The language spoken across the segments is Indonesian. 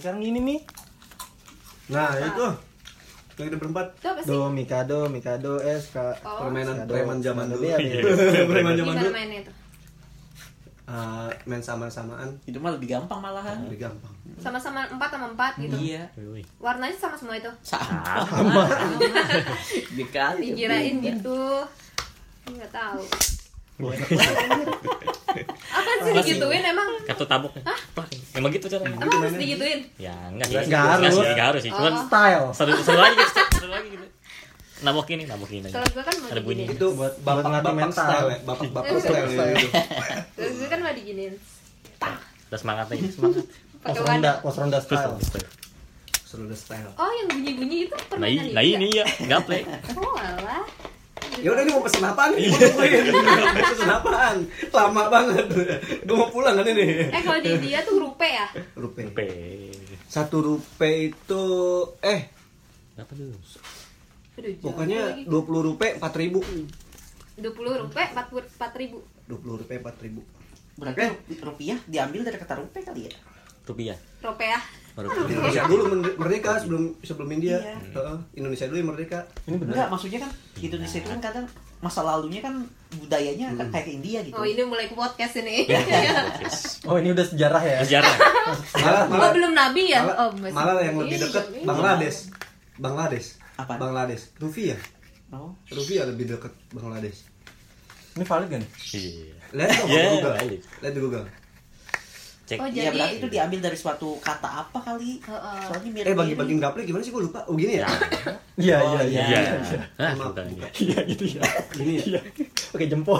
sekarang ini nih. Nah, itu. Yang kita berempat. Apa? Do Mikado, Mikado S K. Oh. Permainan preman zaman dulu. Iya, iya. Preman zaman dulu. mainnya itu? Ah, main sama-samaan Itu mah lebih gampang malahan. lebih gampang. Sama-sama empat sama empat gitu. Iya. Warnanya sama semua itu. Sama. Sama. Dikali. Dikirain gitu. Enggak tahu. Apa sih digituin emang? Kartu tabuk. Emang gitu caranya. Emang harus digituin? Ya enggak sih. Nggak harus. sih, Nggak harus sih. Cuman Oh. Style. seru seru aja gitu. Seru lagi gitu. Nabokin nih, nabokin aja. Kalau gue kan mau Ada bunyi. Itu buat bapak bapak mental. style ya, bapak bapak Iya. style ya. itu. Kalau gue kan mau diginiin. Udah semangat aja, semangat. Pos ronda, pos ronda Terus style. Seru the style. Oh, yang bunyi-bunyi itu Nah, permainan i- nah itu ini ya? ya, gaple. Oh, alah. Ya udah ini mau pesen apaan nih? Gua tungguin. pesen apaan? Lama banget. Gue mau pulang kan ini. Eh, kalau di dia tuh rupe ya? Rupiah. P. Satu rupiah itu eh Apa tuh? Pokoknya lagi. 20 rupiah 4000. 20 rupiah, 4 ribu. 20 rupiah 4000. Berarti rupiah diambil dari kata rupiah kali ya? Rupiah. Rupiah. Baru Indonesia dulu mer- merdeka sebelum sebelum India. Iya. Heeh, Indonesia dulu yang merdeka. Ini bener. Enggak, maksudnya kan di Indonesia itu kan kadang masa lalunya kan budayanya kan kayak ke India gitu. Oh, ini mulai ke podcast ini. Yes. Oh, ini udah sejarah ya. Sejarah. Malah Oh, malah belum nabi ya? malah, Oh, masih. malah yang lebih Iya, dekat iya. Bangladesh. Bangladesh. Apa? Bangladesh. Rupiah. Oh. Rupiah lebih dekat Bangladesh. Ini valid kan? Iya. Lihat dong Iya, di Google. valid. Lihat di Google. Cek. Oh, Iya jadi berarti itu diambil dari suatu kata apa kali? Heeh. Soalnya mirip Eh bagi-bagiin gaple gimana sih gue lupa. Oh gini ya? Iya, Oh, iya, iya. Iya. Bukan. Iya, gitu ya. Gini ya. Oke, jempol.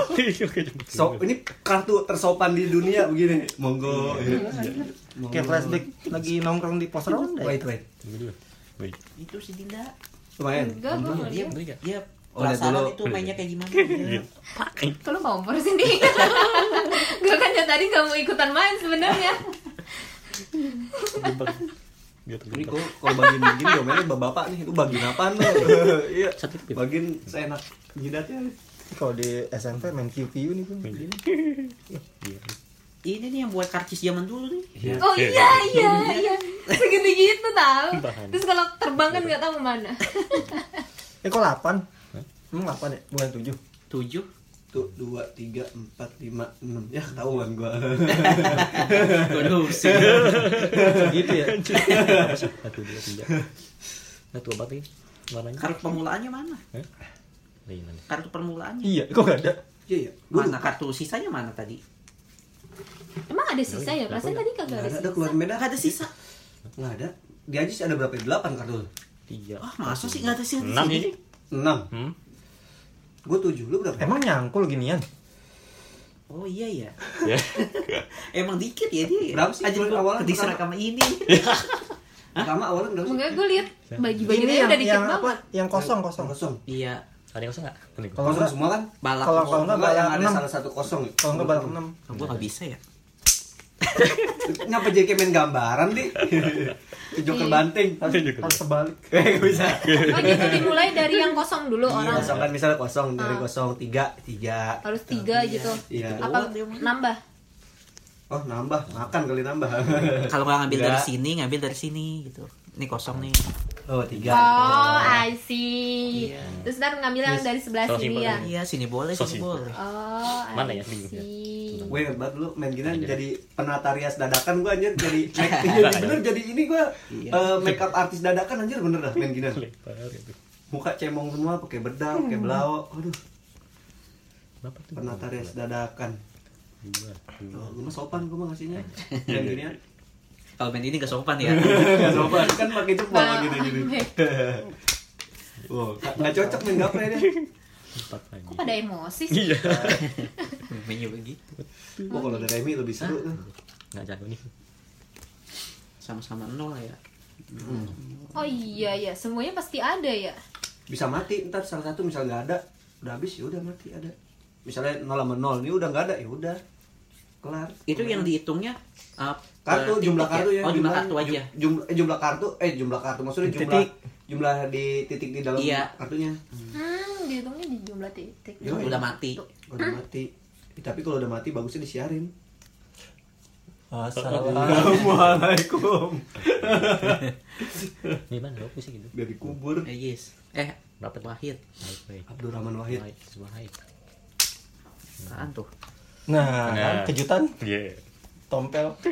So, ini kartu tersopan di dunia begini. Monggo. Monggo. Kayak flashback lagi nongkrong di pos ronda. Wait, wait. Wih. Itu si Dinda. Lumayan. Enggak, gue Dia Oh, dulu. itu mainnya kayak gimana. Iya. Kalau kompor sini tadi gak mau ikutan main sebenarnya Ini kok kalau bagiin begini domainnya bapak-bapak nih, lu bagiin apa nih? Iya, saya seenak jidatnya. Kalau di SMP main QQ nih pun. Iya. Ini nih yang buat karcis zaman dulu nih. Oh iya iya iya. iya. Segitu gitu tau. Terus kalau terbang kan nggak tahu mana. Eh kok delapan? Emang delapan ya? Bukan 7? 7? satu dua tiga empat lima enam. Ya ketahuan gua. Sih gitu ya. Satu dua tiga. Nggak tua banget warnanya? Kartu permulaannya mana? Eh? kartu permulaannya. Iya kok gak ada? Iya iya. Mana kartu sisanya mana tadi? Emang ada sisa ya? Perasaan ya? tadi kagak ada, ada keluar beda ada sisa. Nggak ada. Di aja sih ada berapa? Delapan kartu. Tiga. Ah masa sih nggak ada sisa? Enam ini. Enam. Hmm? Gua tujuh. Lu berapa? Emang nyangkul ginian? Oh iya ya. Ya. Emang dikit ya dia. Berapa sih Aja awalnya? diserak pertama? sama ini. Pertama awalnya berapa sih? Enggak, gue lihat baju-bajunya Ini yang, udah dikit yang apa? banget. Yang kosong, kosong. Kosong. Iya. Ada yang kosong nggak? Ini. Kalau Kosong enggak, semua kan? Balak. Kalau- kalau enggak, Enggak, yang ada enam. salah satu kosong. ya? kalau enggak balak 6. Gua nggak bisa ya. Ngapa JK main gambaran di? Joker Iya. banting. Harus terbalik. Eh, nggak bisa. Oh gitu dimulai dari yang kosong dulu Iya, orang. kosong kan misalnya kosong dari Ah. kosong tiga tiga. Harus tiga gitu. Iya. Apa nambah? Oh nambah makan kali nambah. Kalau nggak ngambil dari Nggak. sini, ngambil dari sini gitu. Ini kosong nih. Oh tiga. Oh, I see. Iya. Terus ntar ngambil yang dari sebelah So sini simple. ya. Iya, sini boleh, So sini simple. boleh. Oh, Mana ya see. Gue inget banget dulu main gini jadi penata rias dadakan gue anjir jadi bener jadi ini gue Iya. eh, make up artis dadakan anjir bener dah main gini. Muka cemong semua pakai bedak, pakai belau. Aduh, penata rias dadakan. Oh, gue mah sopan gue mah ngasihnya. Main ginian. Kalau main ini nggak sopan ya. Gak sopan kan pakai jempol Bang. gini gini. Wow, nggak cocok main gapre deh. Empat lagi. Kok pada emosi sih? Iya. Mainnya begitu. Wah kalau ada Remy lebih seru tuh. Nggak jago nih. Sama-sama nol ya. Oh iya ya, semuanya pasti ada ya. Bisa mati ntar salah satu misal nggak ada, udah habis ya udah mati ada. Misalnya 0 sama 0 ini udah nggak ada ya udah kelar. Itu yang dihitungnya uh, kartu jumlah kartu ya. Oh, jumlah kartu aja. Jumlah eh, jumlah kartu eh jumlah kartu maksudnya jumlah Titik. jumlah di titik di dalam Iya. kartunya. Hmm, dihitungnya di jumlah titik. Yo, Udah mati. Udah mati. Eh, tapi kalau udah mati bagusnya disiarin. Assalamualaikum. Di mana? Aku sih gitu. Dari kubur. Eh yes. Eh, Bapak Wahid. Abdurrahman Wahid. Baik. Apaan tuh? Nah, kan, Nah. kejutan Iya. Tompel.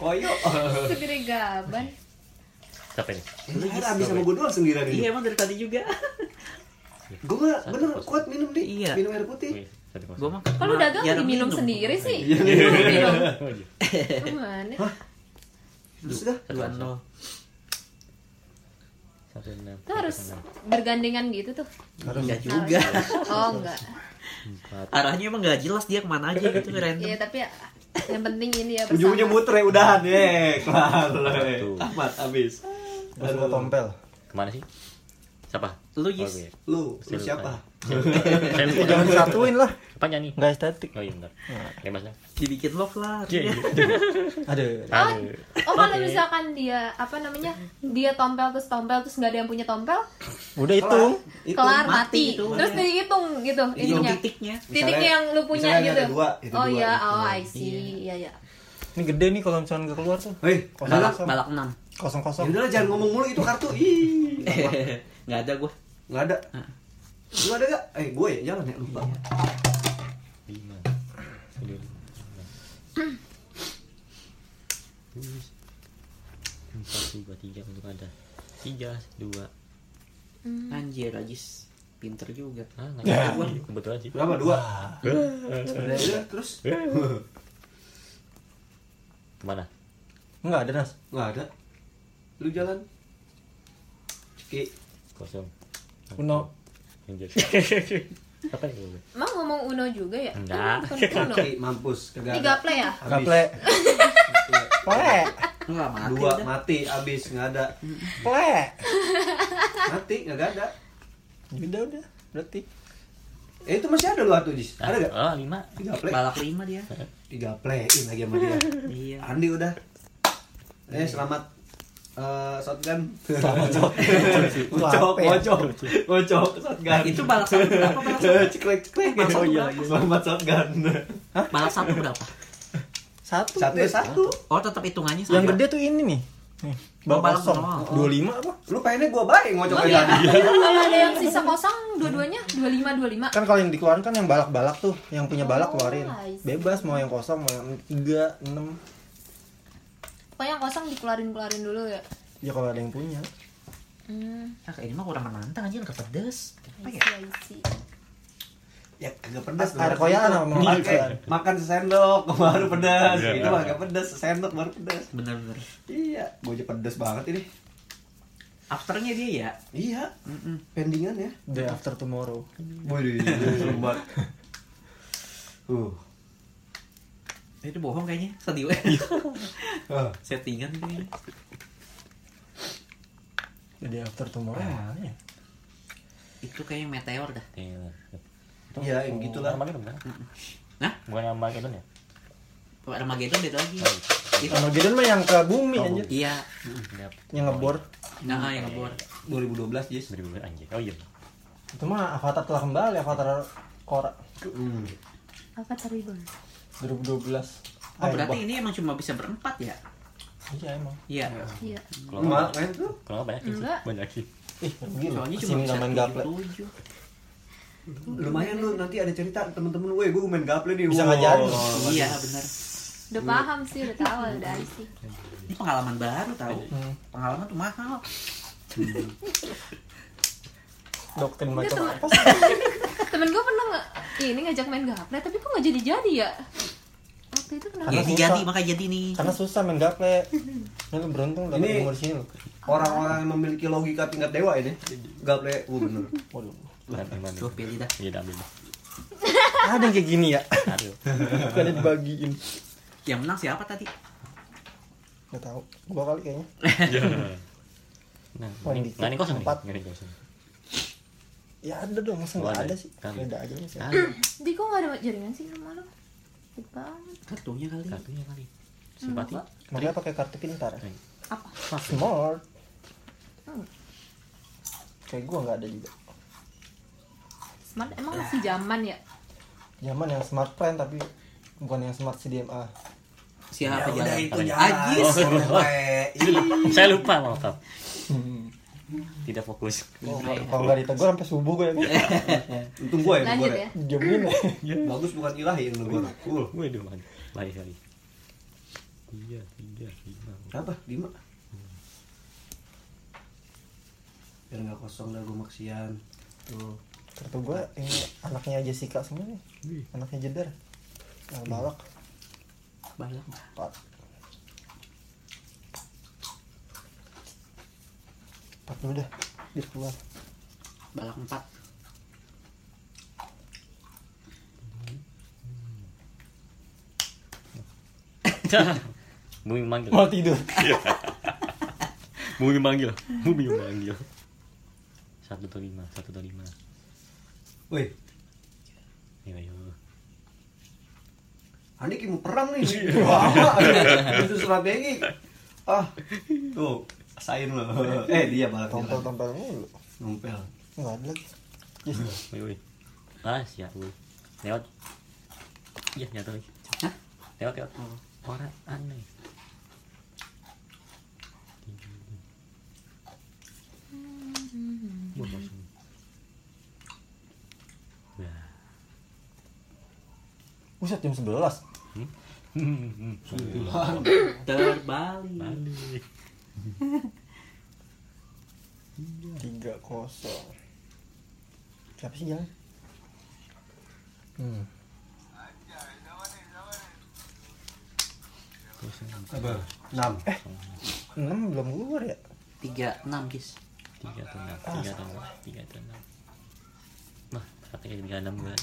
Koyo. Segede gaban. Siapa ini? Lu habis sama gue doang sendirian ini. Iya emang dari tadi juga. Gue mah bener kuat minum nih. Iya. Minum air putih. Kosong. Gua mah Kalau dagang jarang diminum minum. sendiri sih. Iya. Minum. Oh, iya. Gimana? Terus dah. Dua nol. Harus enam, bergandengan gitu tuh. Enggak juga. Oh enggak. Empat. Arahnya emang nggak jelas dia ke mana aja gitu random. Iya tapi ya, yang penting ini ya Ujung-ujungnya bersama. muter ya udahan ye. Kelar. Tamat habis. Gue suka tompel. Ke mana sih? Siapa? Lu Yis. Lu, lu siapa? Ya, jangan disatuin lah. Apa nyanyi? Nggak estetik. Oh iya bentar. Bebasnya. Dibikin love lah. Iya. Aduh. Oh, oh kalau misalkan dia apa namanya dia tompel terus tompel terus nggak ada yang punya tompel Udah hitung. Itu. kelar mati mati, itu. terus dihitung gitu Hitung ininya titiknya. titiknya yang lu punya gitu ada dua, itu oh iya itu. oh I see iya iya Ini gede nih kalau misalnya nggak keluar tuh. Hei, Kosong Balak balak 6. Kosong ya kosong. udah lah, jangan ngomong mulu itu kartu. Ih. Enggak ada gua. Enggak ada. Lu ada gak? Eh, gue ya jalan ya lupa. Lima. Udah. Terus. Empat, dua, tiga untuk ada. Tiga, dua. Anjir, Ajis. Pinter juga. Ah, nggak Ya. ada. Kebetulan sih. Berapa? Dua. Udah, terus Ke mana? Enggak ada nas. nggak ada. Lu jalan. Ki, Kosong. Uno. Anjir. Apa gue? emang ngomong uno juga ya Enggak. Uno mampus. Kagak tiga play ya Habis. Gaple. Ple. Enggak mati Dua mati, habis nggak ada. Ple. Mati, nggak ada. Udah udah. Berarti. Eh itu masih ada lu atuh Jis. Ada gak? Oh, lima. Tiga play. Balak 5 dia. Tiga play in lagi sama dia. Iya. Andi udah. Eh selamat eh shotgun. Ya? ngocok, ngocok, shotgun. Itu balak satu berapa? Balak satu, ceklek ceklek. Balak satu Oh iya, berapa? selamat shotgun. balak satu berapa? Satu. Satu ya satu. Oh, tetap hitungannya sama. Yang gede tuh ini nih. Nih. Bal balak kosong. nol. 25 apa? Lu pengennya gua baik ngocok oh aja. iya kalau ada yang sisa kosong dua-duanya dua lima dua lima Kan kalau yang dikeluarin kan yang balak-balak tuh, yang punya balak Oh, keluarin. Bebas mau yang kosong, mau yang 3, 6. Pokoknya yang kosong dikeluarin keluarin dulu ya Ya kalau ada yang punya. hmm Ah, ini mah kurang menantang aja enggak pedes. Apa ya? Ya kagak pedas. Air koyaan sama makan, makan. makan sesendok baru pedas. Iya. Itu mah kagak pedas, sesendok baru pedas. Bener-bener. Iya, gua aja pedas banget ini. Afternya dia ya. Iya, Mm-mm. pendingan ya. Day after tomorrow. Wih, serem banget. Uh. Itu bohong kayaknya. Sedih Ah. Settingan kayaknya. Day after tomorrow mana ya? Itu kayak meteor dah. Iya, yang gitulah. Gitu bukan? Nah, Bukan gitu ya? kalau Armageddon beda lagi. Oh, Itu. Armageddon mah yang ke bumi Oh, anjir. Iya. Yang ngebor. Nah, yang ngebor. 2012, Jis. Beri-beri anjir. Oh iya. Itu mah Avatar telah kembali, Avatar Korra Hmm. apa tadi bang 2012. Oh, Ayo, berarti Bah. ini emang cuma bisa berempat ya? Iya emang. Iya. iya Kalau Mal, nggak main tuh. kalau banyak sih. Banyak sih. Ih, gila. Soalnya cuma bisa main gaple. Lumayan lu nanti ada cerita temen-temen gue, gue main gaple nih. Bisa ngajarin. Iya, benar. udah paham sih udah tahu udah see Ini pengalaman baru tahu. Hmm. Pengalaman tuh mahal. Doktrin Dia macam temen, apa sih? temen gue pernah nggak ini ngajak main gaple tapi kok nggak jadi jadi ya itu kenapa Karena Ya susah. jadi makanya jadi nih. Karena susah main gaple. Ini lu beruntung dapat Ini- umur sini lu. Orang-orang yang memiliki logika tingkat dewa ini. Gaple, gue bener. Waduh. Tuh pilih dah. Iya, ambil. Ada yang kayak gini ya? Aduh. Bukannya dibagiin. Yang menang siapa tadi? Gak tahu. Gua kali kayaknya. Nah, Paling ini nih kosong nih. empat. Nih kosong. Ya ada dong, masa Oh, nggak ada. ada sih? Kali. Beda aja sih. Di kok nggak ada jaringan sih rumah lo Baik banget Kartunya kali. kartunya kali. Simpati. Makanya pakai kartu pintar. Apa Smart. Hmm. Kayak gua nggak ada juga. smart emang masih zaman ya Zaman yang smart plan tapi bukan yang smart CDMA Siapa Ya udah jalan? itu jalan. Ajis. Sampai- Ih. Saya lupa maaf. Tidak fokus. oh, kalau nggak ditegur sampai subuh gue ya Untung gue ya Lanjut ya. jamin ya Bagus bukan ilahi yang negor. Cool. Waduh, man. Baik kali. Iya, tiga, lima. Berapa? Lima. Biar nggak kosong dah gue maksian. Tuh. kartu gue ini anaknya Jessica semua nih anaknya Jedar nah, balak Balak. empat empat dulu dah biar keluar Balak empat. Bumi manggil. mau tidur Bumi manggil. Bumi manggil. Satu atau lima, satu atau lima. Woi, Ayo, ayo. Andi mau perang nih. Wah, itu strategi. Ah, tuh, sain lo. Eh, dia balak tompel tompel mulu Numpel. nggak ada lagi Yes. Woi, woi. Ah, siap, woi. Lewat. Iya, nyata lagi. Hah? Lewat, lewat. Orang aneh. Wah, kosong. Wah. Buset jam 11 Hmm, Terbalik. Balik. Tiga kosong siapa sih jalan hmm. Enam. eh enam belum keluar ya Tiga enam kis. Tiga atau enam, tiga atau enam, tiga atau enam. Nah, katanya tiga enam gue.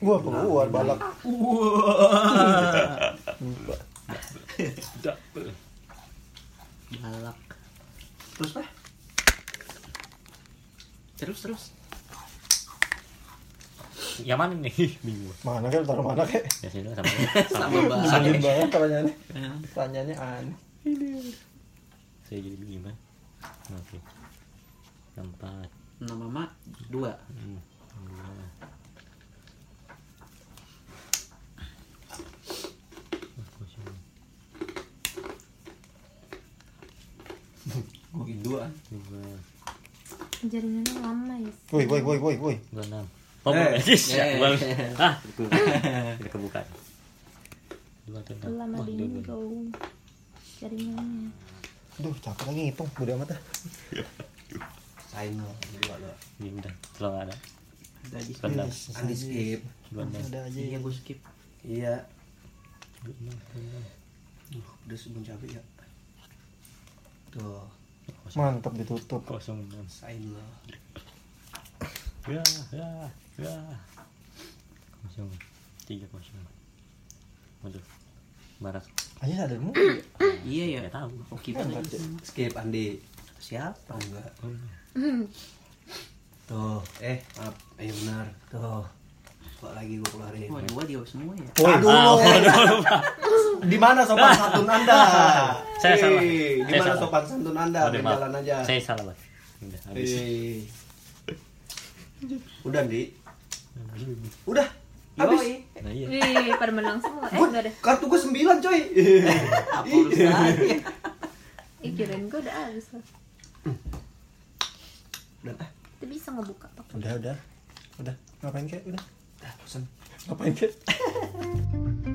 gua keluar balak Double. Balak. Terus lah. Terus terus. Yang mana nih? Bingung. mana kan taruh mana kek Ya sih sama. Sama. Ngeselin banget pertanyaannya Ya. pertanyaannya aneh Saya jadi bingung kan. Oke. Empat. Nama mama dua. Hmm. Dua. Oh, kosong. Gue dua. Dua. Jaringannya lama ya. woi woi woi woi woi Dua enam. Oh, Eh. eh. Eh. ya, ah, tidak kebuka. Dua. Lama Wah, di dua, ini dua. kau jaringannya. Duh, capek lagi ngitung, amat lo. Dua lo. Udah, ada. Tadi Dua skip. Ada aja. Iya gue skip. Iya. Duh, udah sebelum cabai ya. Tuh. Mantap ditutup. Kosong lo. Ya, ya, ya. Kosong. Tiga kosong. Waduh. Barat. Aja ada mu. Iya ya. Tahu. Oh kita lagi. Skip Andi. Siapa? Oh enggak. Oh, Tuh, eh, maaf. Ayo benar. Tuh. Kok lagi gue keluarin. Wah dua dia semua ya. Woi, Aduh. Di mana sopan santun Anda? Saya salah. Di mana sopan santun Anda? Waduh, Main maaf. jalan aja. Saya salah, Bang. Udah, habis. Udah, Di. Udah. Habis. Nah, iya. Wih, pada menang semua. Eh, Gua, enggak ada. kartu gue 9 coy. Apa urusannya? Ih, kirain gue udah habis loh. Udah, ah. Itu bisa ngebuka pakai. Udah, udah. Udah. Ngapain kek? Udah. Dah, bosan. Ngapain kek?